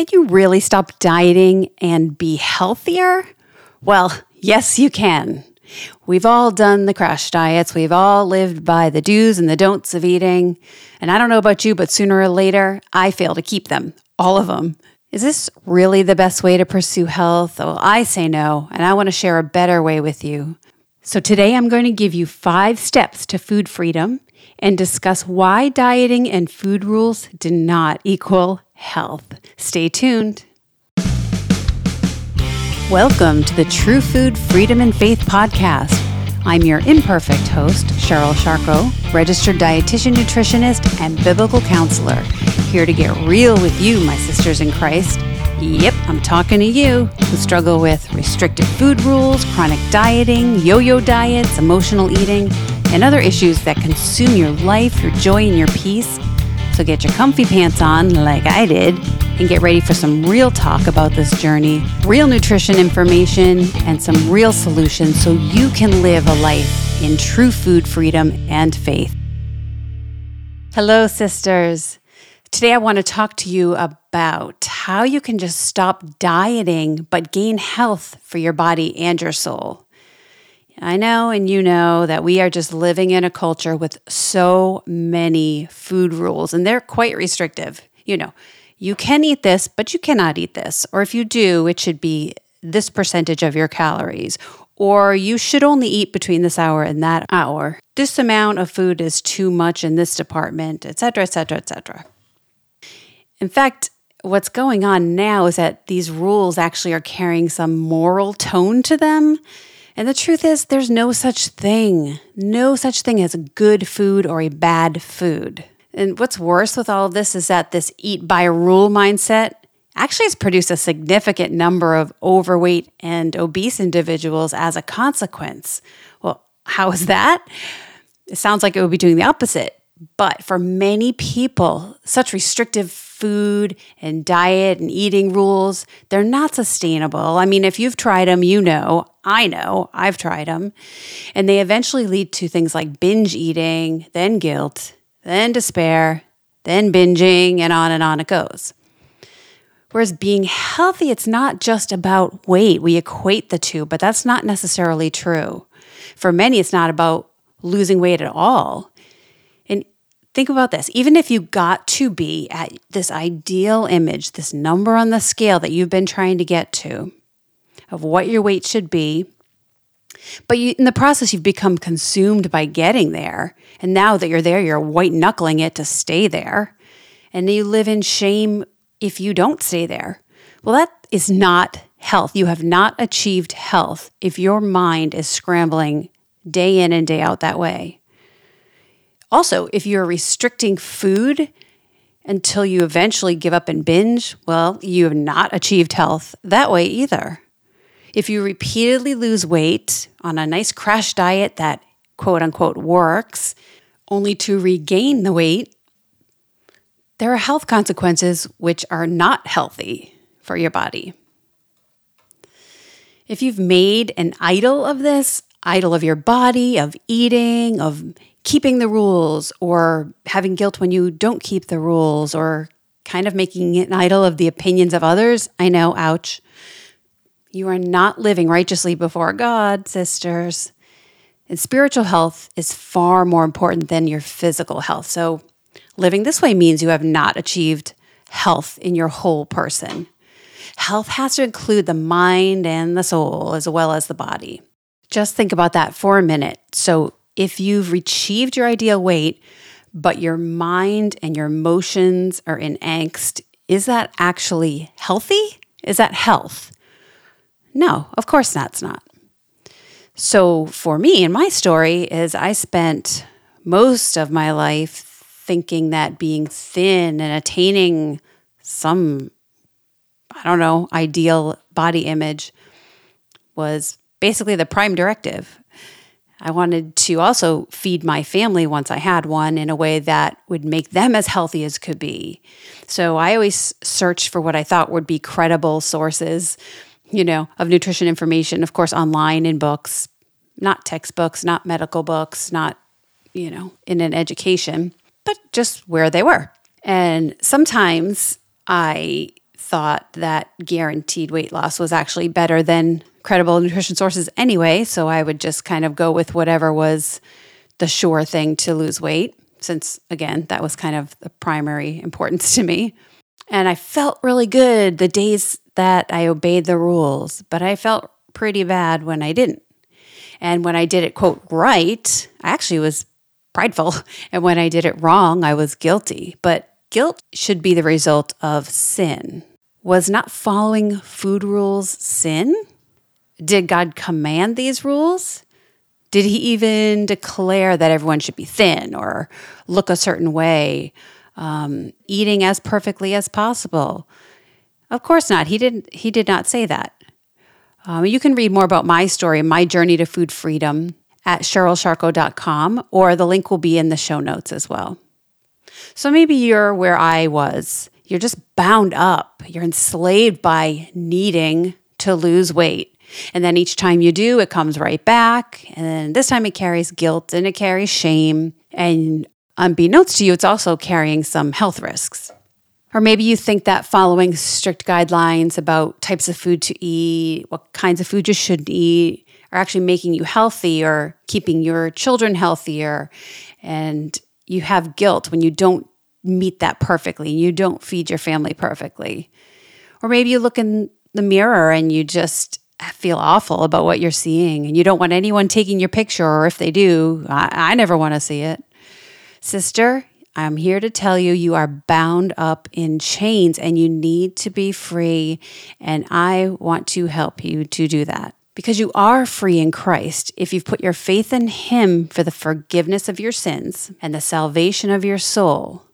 Can you really stop dieting and be healthier? Well, yes, you can. We've all done the crash diets. We've all lived by the do's and the don'ts of eating. And I don't know about you, but sooner or later, I fail to keep them, all of them. Is this really the best way to pursue health? Well, I say no, and I want to share a better way with you. So today I'm going to give you five steps to food freedom and discuss why dieting and food rules do not equal health. Stay tuned. Welcome to the True Food Freedom and Faith podcast. I'm your imperfect host, Cheryl Sharko, registered dietitian, nutritionist, and biblical counselor, here to get real with you, my sisters in Christ. Yep, I'm talking to you who struggle with restricted food rules, chronic dieting, yo yo diets, emotional eating, and other issues that consume your life, your joy, and your peace. So get your comfy pants on, like I did, and get ready for some real talk about this journey, real nutrition information, and some real solutions so you can live a life in true food freedom and faith. Hello, sisters. Today, I want to talk to you about how you can just stop dieting but gain health for your body and your soul. I know and you know that we are just living in a culture with so many food rules, and they're quite restrictive. You know, you can eat this, but you cannot eat this. Or if you do, it should be this percentage of your calories. Or you should only eat between this hour and that hour. This amount of food is too much in this department, et cetera, et cetera, et cetera. In fact, what's going on now is that these rules actually are carrying some moral tone to them. And the truth is, there's no such thing, no such thing as good food or a bad food. And what's worse with all of this is that this eat by rule mindset actually has produced a significant number of overweight and obese individuals as a consequence. Well, how is that? It sounds like it would be doing the opposite. But for many people, such restrictive food and diet and eating rules, they're not sustainable. I mean, if you've tried them, you know, I know, I've tried them. And they eventually lead to things like binge eating, then guilt, then despair, then binging, and on and on it goes. Whereas being healthy, it's not just about weight. We equate the two, but that's not necessarily true. For many, it's not about losing weight at all. Think about this even if you got to be at this ideal image, this number on the scale that you've been trying to get to of what your weight should be, but you, in the process, you've become consumed by getting there. And now that you're there, you're white knuckling it to stay there. And you live in shame if you don't stay there. Well, that is not health. You have not achieved health if your mind is scrambling day in and day out that way. Also, if you're restricting food until you eventually give up and binge, well, you have not achieved health that way either. If you repeatedly lose weight on a nice crash diet that quote unquote works, only to regain the weight, there are health consequences which are not healthy for your body. If you've made an idol of this, idol of your body, of eating, of keeping the rules, or having guilt when you don't keep the rules, or kind of making an idol of the opinions of others, I know, ouch. You are not living righteously before God, sisters. And spiritual health is far more important than your physical health. So, living this way means you have not achieved health in your whole person. Health has to include the mind and the soul as well as the body. Just think about that for a minute. So, if you've achieved your ideal weight, but your mind and your emotions are in angst, is that actually healthy? Is that health? No, of course that's not. So for me and my story is I spent most of my life thinking that being thin and attaining some I don't know, ideal body image was basically the prime directive. I wanted to also feed my family once I had one in a way that would make them as healthy as could be. So I always searched for what I thought would be credible sources you know, of nutrition information, of course, online in books, not textbooks, not medical books, not, you know, in an education, but just where they were. And sometimes I thought that guaranteed weight loss was actually better than credible nutrition sources anyway. So I would just kind of go with whatever was the sure thing to lose weight, since again, that was kind of the primary importance to me. And I felt really good the days that I obeyed the rules, but I felt pretty bad when I didn't. And when I did it, quote, right, I actually was prideful. And when I did it wrong, I was guilty. But guilt should be the result of sin. Was not following food rules sin? Did God command these rules? Did he even declare that everyone should be thin or look a certain way, um, eating as perfectly as possible? Of course not. He didn't. He did not say that. Um, you can read more about my story, my journey to food freedom, at CherylSharko.com, or the link will be in the show notes as well. So maybe you're where I was. You're just bound up. You're enslaved by needing to lose weight. And then each time you do, it comes right back. And then this time it carries guilt and it carries shame. And unbeknownst to you, it's also carrying some health risks. Or maybe you think that following strict guidelines about types of food to eat, what kinds of food you should eat, are actually making you healthy or keeping your children healthier. And you have guilt when you don't meet that perfectly, you don't feed your family perfectly. Or maybe you look in the mirror and you just feel awful about what you're seeing and you don't want anyone taking your picture, or if they do, I, I never want to see it. Sister, I'm here to tell you you are bound up in chains and you need to be free. And I want to help you to do that because you are free in Christ if you've put your faith in Him for the forgiveness of your sins and the salvation of your soul.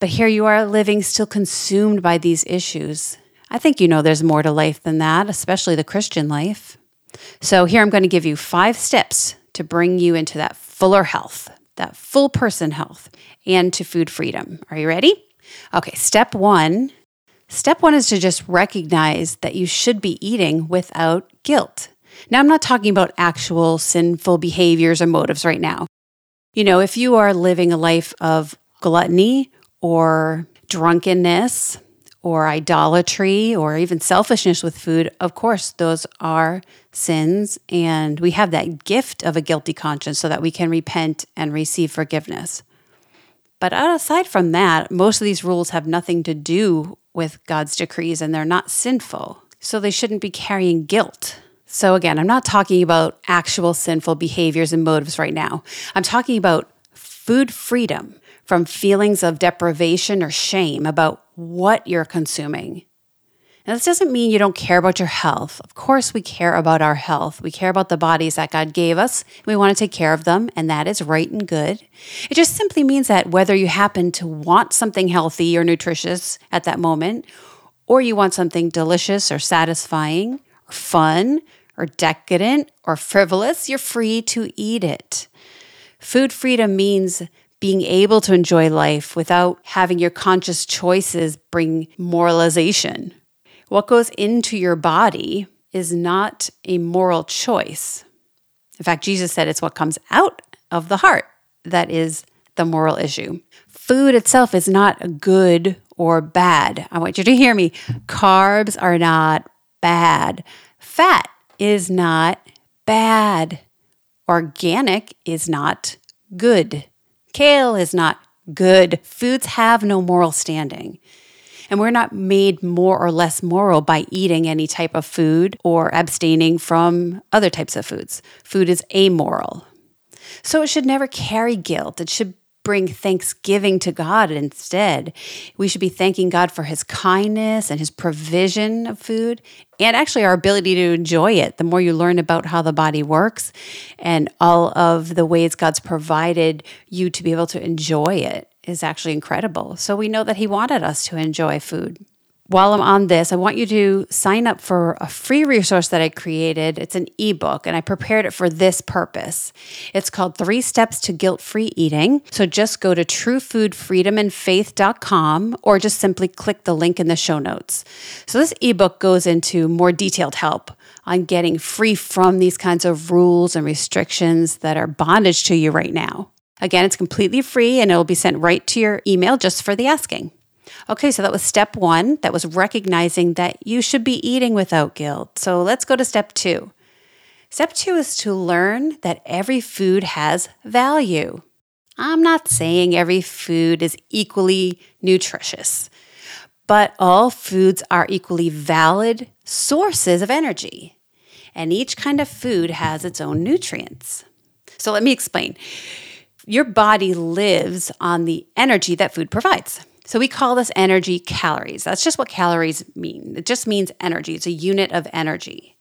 But here you are living still consumed by these issues. I think you know there's more to life than that, especially the Christian life. So, here I'm going to give you five steps to bring you into that fuller health, that full person health, and to food freedom. Are you ready? Okay, step one. Step one is to just recognize that you should be eating without guilt. Now, I'm not talking about actual sinful behaviors or motives right now. You know, if you are living a life of gluttony or drunkenness, or idolatry or even selfishness with food, of course, those are sins. And we have that gift of a guilty conscience so that we can repent and receive forgiveness. But aside from that, most of these rules have nothing to do with God's decrees and they're not sinful. So they shouldn't be carrying guilt. So again, I'm not talking about actual sinful behaviors and motives right now. I'm talking about food freedom from feelings of deprivation or shame about what you're consuming. Now, this doesn't mean you don't care about your health. Of course, we care about our health. We care about the bodies that God gave us. We want to take care of them, and that is right and good. It just simply means that whether you happen to want something healthy or nutritious at that moment, or you want something delicious or satisfying or fun or decadent or frivolous, you're free to eat it. Food freedom means being able to enjoy life without having your conscious choices bring moralization. What goes into your body is not a moral choice. In fact, Jesus said it's what comes out of the heart that is the moral issue. Food itself is not good or bad. I want you to hear me. Carbs are not bad. Fat is not bad. Organic is not good. Kale is not good. Foods have no moral standing. And we're not made more or less moral by eating any type of food or abstaining from other types of foods. Food is amoral. So it should never carry guilt. It should bring thanksgiving to God instead. We should be thanking God for his kindness and his provision of food and actually our ability to enjoy it. The more you learn about how the body works and all of the ways God's provided you to be able to enjoy it is actually incredible. So we know that he wanted us to enjoy food while I'm on this, I want you to sign up for a free resource that I created. It's an ebook, and I prepared it for this purpose. It's called Three Steps to Guilt Free Eating. So just go to truefoodfreedomandfaith.com or just simply click the link in the show notes. So this ebook goes into more detailed help on getting free from these kinds of rules and restrictions that are bondage to you right now. Again, it's completely free and it'll be sent right to your email just for the asking. Okay, so that was step one. That was recognizing that you should be eating without guilt. So let's go to step two. Step two is to learn that every food has value. I'm not saying every food is equally nutritious, but all foods are equally valid sources of energy. And each kind of food has its own nutrients. So let me explain. Your body lives on the energy that food provides. So we call this energy calories. That's just what calories mean. It just means energy, it's a unit of energy.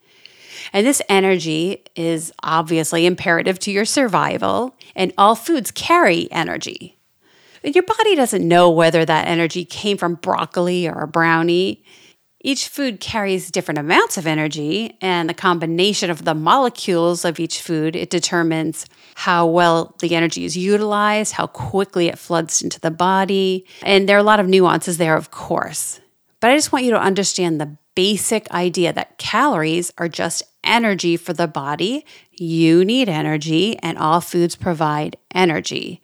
And this energy is obviously imperative to your survival, and all foods carry energy. And your body doesn't know whether that energy came from broccoli or a brownie. Each food carries different amounts of energy, and the combination of the molecules of each food it determines how well the energy is utilized, how quickly it floods into the body, and there are a lot of nuances there, of course. But I just want you to understand the basic idea that calories are just energy for the body. You need energy, and all foods provide energy.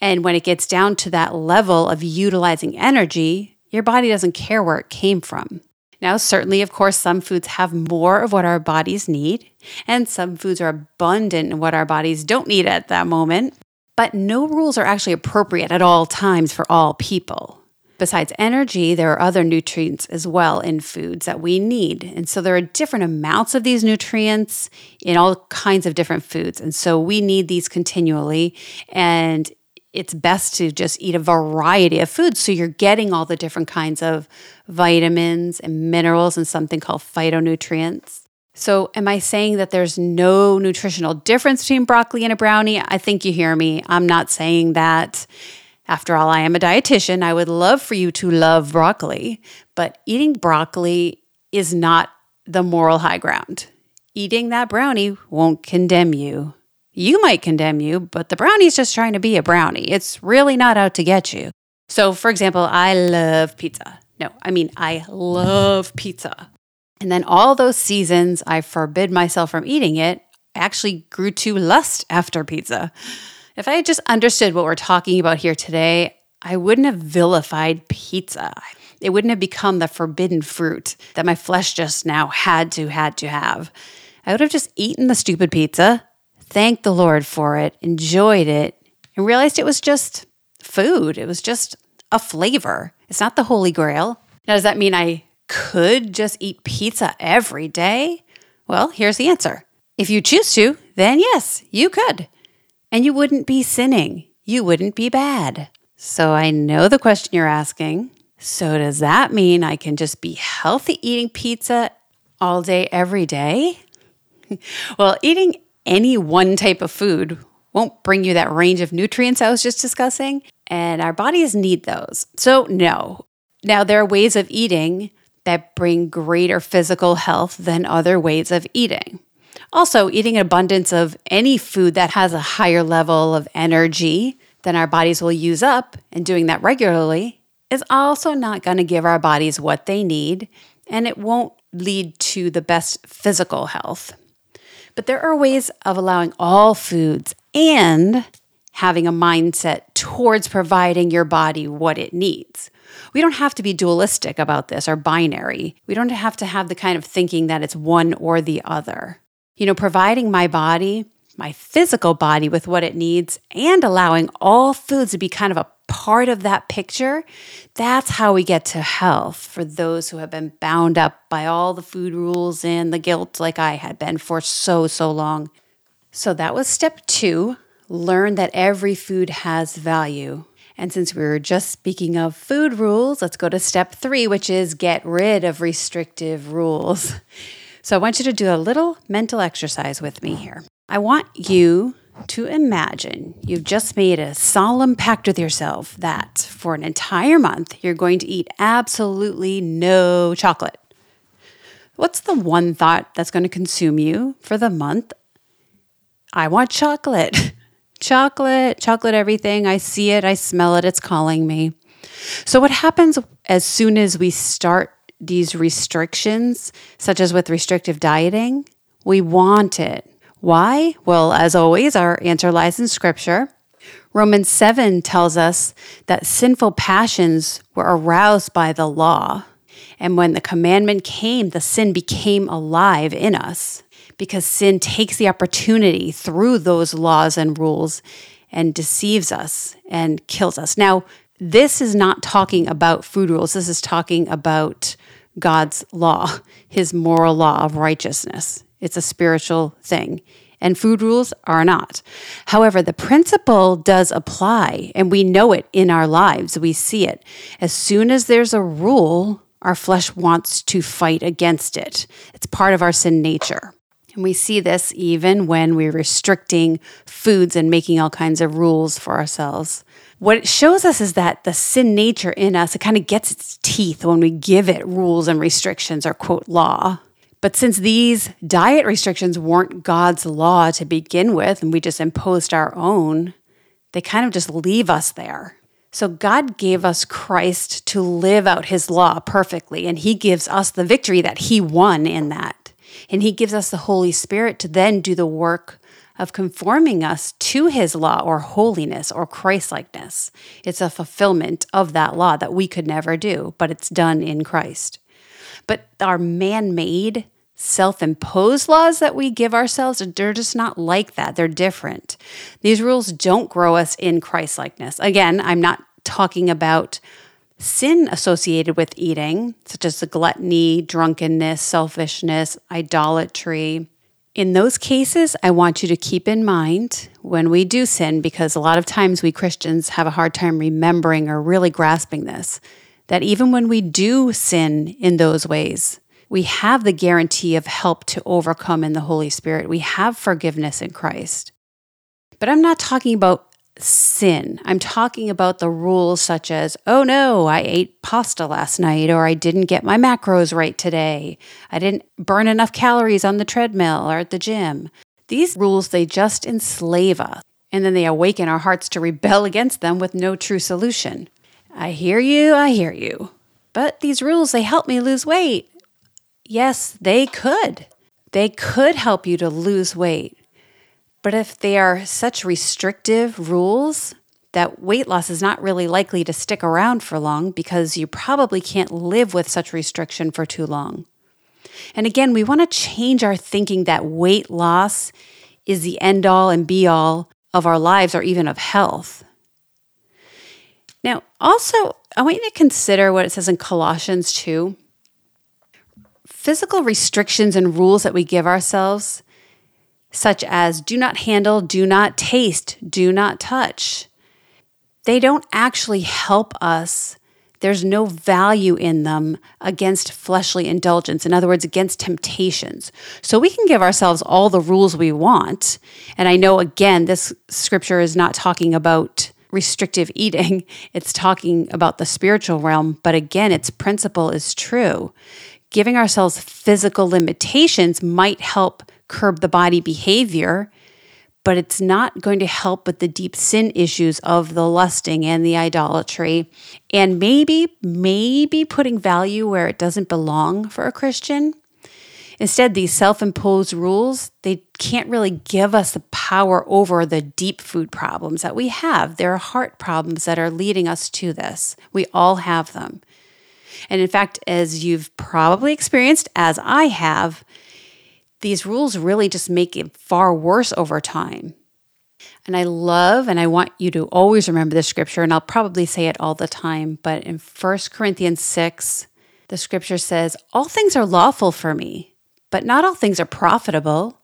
And when it gets down to that level of utilizing energy, your body doesn't care where it came from. Now, certainly, of course, some foods have more of what our bodies need, and some foods are abundant in what our bodies don't need at that moment. But no rules are actually appropriate at all times for all people. Besides energy, there are other nutrients as well in foods that we need. And so there are different amounts of these nutrients in all kinds of different foods. And so we need these continually. And it's best to just eat a variety of foods so you're getting all the different kinds of vitamins and minerals and something called phytonutrients. So, am I saying that there's no nutritional difference between broccoli and a brownie? I think you hear me. I'm not saying that. After all, I am a dietitian. I would love for you to love broccoli, but eating broccoli is not the moral high ground. Eating that brownie won't condemn you. You might condemn you, but the brownie's just trying to be a brownie. It's really not out to get you. So, for example, I love pizza. No, I mean, I love pizza. And then all those seasons I forbid myself from eating it, I actually grew to lust after pizza. If I had just understood what we're talking about here today, I wouldn't have vilified pizza. It wouldn't have become the forbidden fruit that my flesh just now had to had to have. I would have just eaten the stupid pizza, thanked the Lord for it, enjoyed it, and realized it was just food. It was just a flavor. It's not the holy grail. Now, does that mean I could just eat pizza every day? Well, here's the answer. If you choose to, then yes, you could. And you wouldn't be sinning. You wouldn't be bad. So I know the question you're asking. So, does that mean I can just be healthy eating pizza all day, every day? well, eating any one type of food won't bring you that range of nutrients I was just discussing, and our bodies need those. So, no. Now, there are ways of eating that bring greater physical health than other ways of eating. Also, eating abundance of any food that has a higher level of energy than our bodies will use up, and doing that regularly, is also not going to give our bodies what they need, and it won't lead to the best physical health. But there are ways of allowing all foods and having a mindset towards providing your body what it needs. We don't have to be dualistic about this or binary. We don't have to have the kind of thinking that it's one or the other. You know, providing my body, my physical body with what it needs, and allowing all foods to be kind of a part of that picture, that's how we get to health for those who have been bound up by all the food rules and the guilt, like I had been for so, so long. So that was step two learn that every food has value. And since we were just speaking of food rules, let's go to step three, which is get rid of restrictive rules. So I want you to do a little mental exercise with me here. I want you to imagine you've just made a solemn pact with yourself that for an entire month you're going to eat absolutely no chocolate. What's the one thought that's going to consume you for the month? I want chocolate. chocolate, chocolate, everything. I see it, I smell it, it's calling me. So, what happens as soon as we start these restrictions, such as with restrictive dieting? We want it. Why? Well, as always, our answer lies in scripture. Romans 7 tells us that sinful passions were aroused by the law. And when the commandment came, the sin became alive in us because sin takes the opportunity through those laws and rules and deceives us and kills us. Now, this is not talking about food rules. This is talking about God's law, his moral law of righteousness. It's a spiritual thing and food rules are not. However, the principle does apply, and we know it in our lives. We see it. As soon as there's a rule, our flesh wants to fight against it. It's part of our sin nature. And we see this even when we're restricting foods and making all kinds of rules for ourselves. What it shows us is that the sin nature in us, it kind of gets its teeth when we give it rules and restrictions or quote law. But since these diet restrictions weren't God's law to begin with, and we just imposed our own, they kind of just leave us there. So God gave us Christ to live out his law perfectly, and he gives us the victory that he won in that. And he gives us the Holy Spirit to then do the work of conforming us to his law or holiness or Christlikeness. It's a fulfillment of that law that we could never do, but it's done in Christ. But our man made self imposed laws that we give ourselves, they're just not like that. They're different. These rules don't grow us in Christ likeness. Again, I'm not talking about sin associated with eating, such as the gluttony, drunkenness, selfishness, idolatry. In those cases, I want you to keep in mind when we do sin, because a lot of times we Christians have a hard time remembering or really grasping this, that even when we do sin in those ways, we have the guarantee of help to overcome in the Holy Spirit. We have forgiveness in Christ. But I'm not talking about sin. I'm talking about the rules such as, oh no, I ate pasta last night, or I didn't get my macros right today. I didn't burn enough calories on the treadmill or at the gym. These rules, they just enslave us, and then they awaken our hearts to rebel against them with no true solution. I hear you, I hear you. But these rules, they help me lose weight. Yes, they could. They could help you to lose weight. But if they are such restrictive rules, that weight loss is not really likely to stick around for long because you probably can't live with such restriction for too long. And again, we want to change our thinking that weight loss is the end all and be all of our lives or even of health. Now, also, I want you to consider what it says in Colossians 2 physical restrictions and rules that we give ourselves, such as do not handle, do not taste, do not touch, they don't actually help us. There's no value in them against fleshly indulgence. In other words, against temptations. So we can give ourselves all the rules we want. And I know, again, this scripture is not talking about restrictive eating, it's talking about the spiritual realm. But again, its principle is true giving ourselves physical limitations might help curb the body behavior, but it's not going to help with the deep sin issues of the lusting and the idolatry. And maybe, maybe putting value where it doesn't belong for a Christian. Instead, these self imposed rules, they can't really give us the power over the deep food problems that we have. There are heart problems that are leading us to this. We all have them. And in fact, as you've probably experienced, as I have, these rules really just make it far worse over time. And I love and I want you to always remember this scripture, and I'll probably say it all the time, but in 1 Corinthians 6, the scripture says, All things are lawful for me, but not all things are profitable.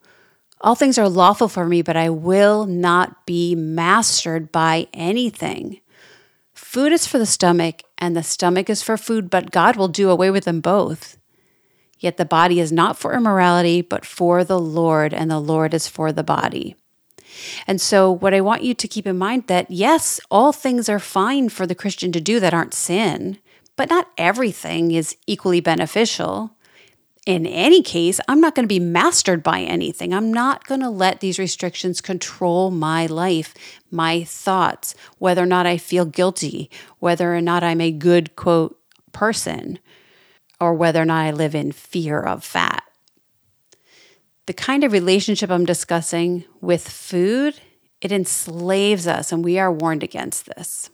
All things are lawful for me, but I will not be mastered by anything. Food is for the stomach, and the stomach is for food, but God will do away with them both. Yet the body is not for immorality, but for the Lord, and the Lord is for the body. And so, what I want you to keep in mind that yes, all things are fine for the Christian to do that aren't sin, but not everything is equally beneficial in any case, I'm not going to be mastered by anything. I'm not going to let these restrictions control my life, my thoughts, whether or not I feel guilty, whether or not I'm a good, quote, person, or whether or not I live in fear of fat. The kind of relationship I'm discussing with food It enslaves us, and we are warned against this.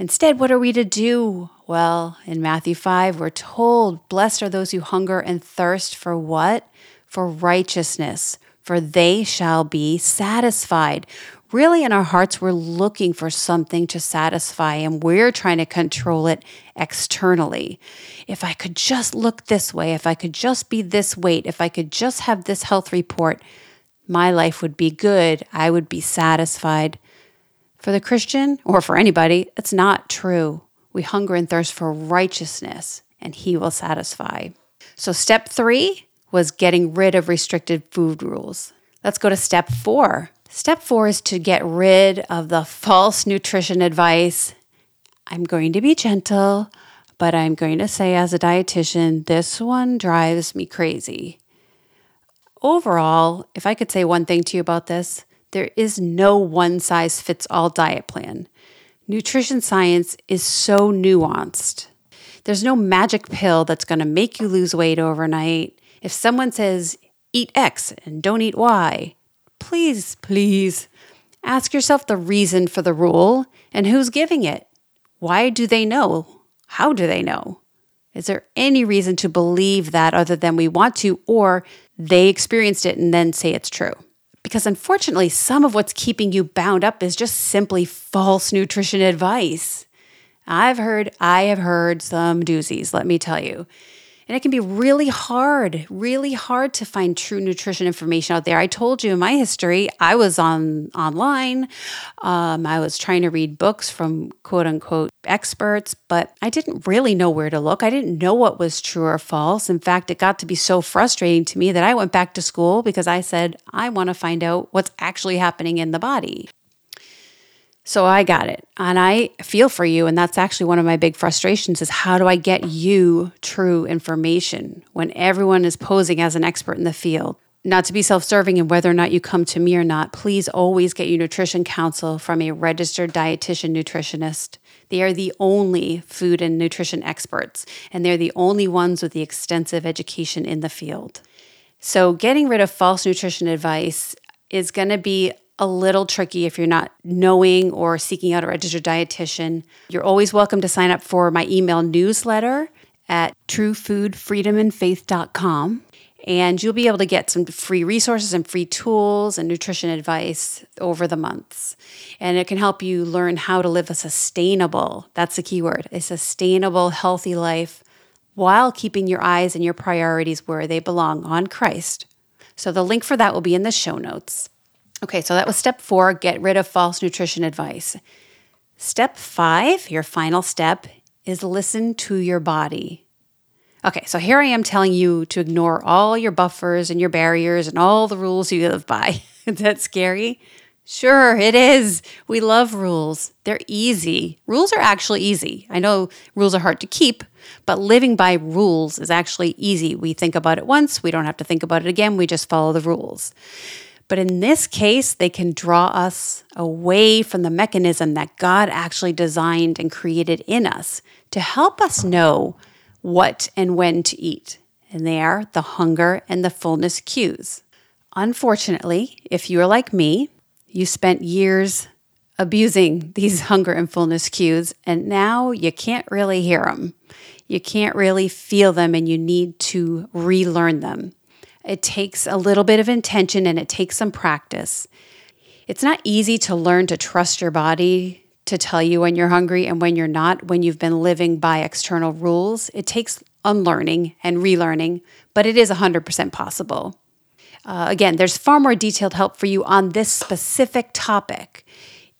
Instead, what are we to do? Well, in Matthew 5, we're told, Blessed are those who hunger and thirst for what? For righteousness, for they shall be satisfied. Really, in our hearts, we're looking for something to satisfy, and we're trying to control it externally. If I could just look this way, if I could just be this weight, if I could just have this health report, my life would be good. I would be satisfied. For the Christian or for anybody, it's not true. We hunger and thirst for righteousness, and He will satisfy. So, step three was getting rid of restricted food rules. Let's go to step four. Step four is to get rid of the false nutrition advice. I'm going to be gentle, but I'm going to say, as a dietitian, this one drives me crazy. Overall, if I could say one thing to you about this, there is no one size fits all diet plan. Nutrition science is so nuanced. There's no magic pill that's going to make you lose weight overnight. If someone says, eat X and don't eat Y, please, please ask yourself the reason for the rule and who's giving it. Why do they know? How do they know? Is there any reason to believe that other than we want to, or they experienced it and then say it's true? Because unfortunately, some of what's keeping you bound up is just simply false nutrition advice. I've heard, I have heard some doozies, let me tell you. And it can be really hard, really hard to find true nutrition information out there. I told you in my history, I was on online. Um, I was trying to read books from quote unquote experts, but I didn't really know where to look. I didn't know what was true or false. In fact, it got to be so frustrating to me that I went back to school because I said, I want to find out what's actually happening in the body. So I got it. And I feel for you. And that's actually one of my big frustrations is how do I get you true information when everyone is posing as an expert in the field? Not to be self serving and whether or not you come to me or not, please always get your nutrition counsel from a registered dietitian nutritionist. They are the only food and nutrition experts, and they're the only ones with the extensive education in the field. So, getting rid of false nutrition advice is going to be a little tricky if you're not knowing or seeking out a registered dietitian. You're always welcome to sign up for my email newsletter at truefoodfreedomandfaith.com. And you'll be able to get some free resources and free tools and nutrition advice over the months. And it can help you learn how to live a sustainable, that's the key word, a sustainable, healthy life while keeping your eyes and your priorities where they belong on Christ. So the link for that will be in the show notes. Okay, so that was step four get rid of false nutrition advice. Step five, your final step, is listen to your body. Okay, so here I am telling you to ignore all your buffers and your barriers and all the rules you live by. is that scary? Sure, it is. We love rules. They're easy. Rules are actually easy. I know rules are hard to keep, but living by rules is actually easy. We think about it once, we don't have to think about it again, we just follow the rules. But in this case, they can draw us away from the mechanism that God actually designed and created in us to help us know what and when to eat. And they are the hunger and the fullness cues. Unfortunately, if you're like me, you spent years abusing these hunger and fullness cues, and now you can't really hear them. You can't really feel them, and you need to relearn them. It takes a little bit of intention and it takes some practice. It's not easy to learn to trust your body to tell you when you're hungry and when you're not, when you've been living by external rules. It takes unlearning and relearning, but it is 100% possible. Uh, again, there's far more detailed help for you on this specific topic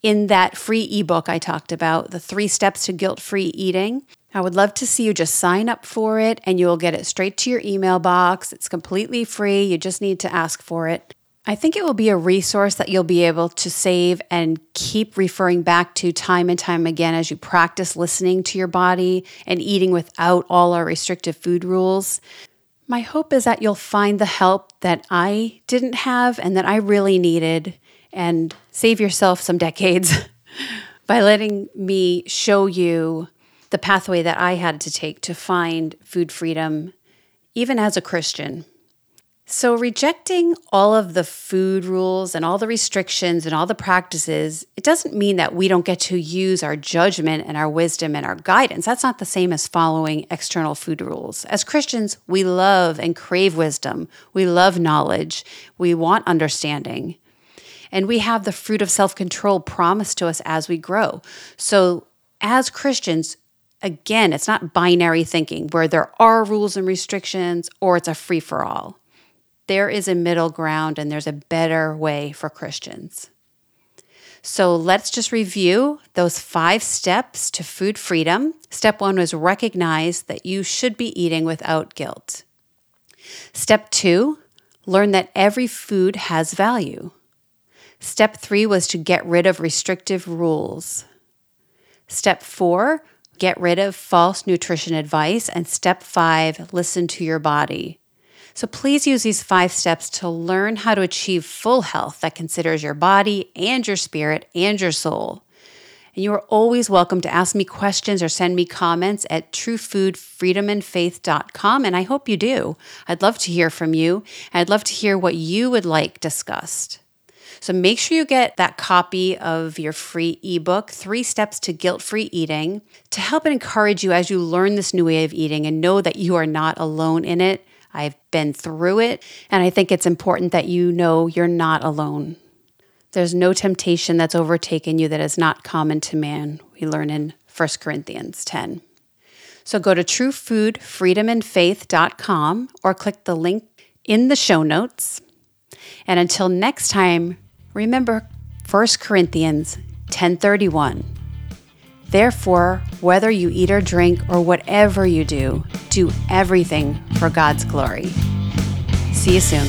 in that free ebook I talked about, The Three Steps to Guilt Free Eating. I would love to see you just sign up for it and you'll get it straight to your email box. It's completely free. You just need to ask for it. I think it will be a resource that you'll be able to save and keep referring back to time and time again as you practice listening to your body and eating without all our restrictive food rules. My hope is that you'll find the help that I didn't have and that I really needed and save yourself some decades by letting me show you the pathway that I had to take to find food freedom, even as a Christian. So, rejecting all of the food rules and all the restrictions and all the practices, it doesn't mean that we don't get to use our judgment and our wisdom and our guidance. That's not the same as following external food rules. As Christians, we love and crave wisdom, we love knowledge, we want understanding. And we have the fruit of self control promised to us as we grow. So, as Christians, again, it's not binary thinking where there are rules and restrictions or it's a free for all there is a middle ground and there's a better way for Christians. So let's just review those five steps to food freedom. Step one was recognize that you should be eating without guilt. Step two, learn that every food has value. Step three was to get rid of restrictive rules. Step four, get rid of false nutrition advice. And step five, listen to your body. So please use these five steps to learn how to achieve full health that considers your body and your spirit and your soul. And you are always welcome to ask me questions or send me comments at truefoodfreedomandfaith.com. And I hope you do. I'd love to hear from you. I'd love to hear what you would like discussed. So make sure you get that copy of your free ebook, Three Steps to Guilt Free Eating, to help and encourage you as you learn this new way of eating and know that you are not alone in it. I've been through it, and I think it's important that you know you're not alone. There's no temptation that's overtaken you that is not common to man. We learn in 1 Corinthians 10. So go to truefoodfreedomandfaith.com or click the link in the show notes. And until next time, remember 1 Corinthians 10:31. Therefore, whether you eat or drink or whatever you do, do everything for God's glory. See you soon.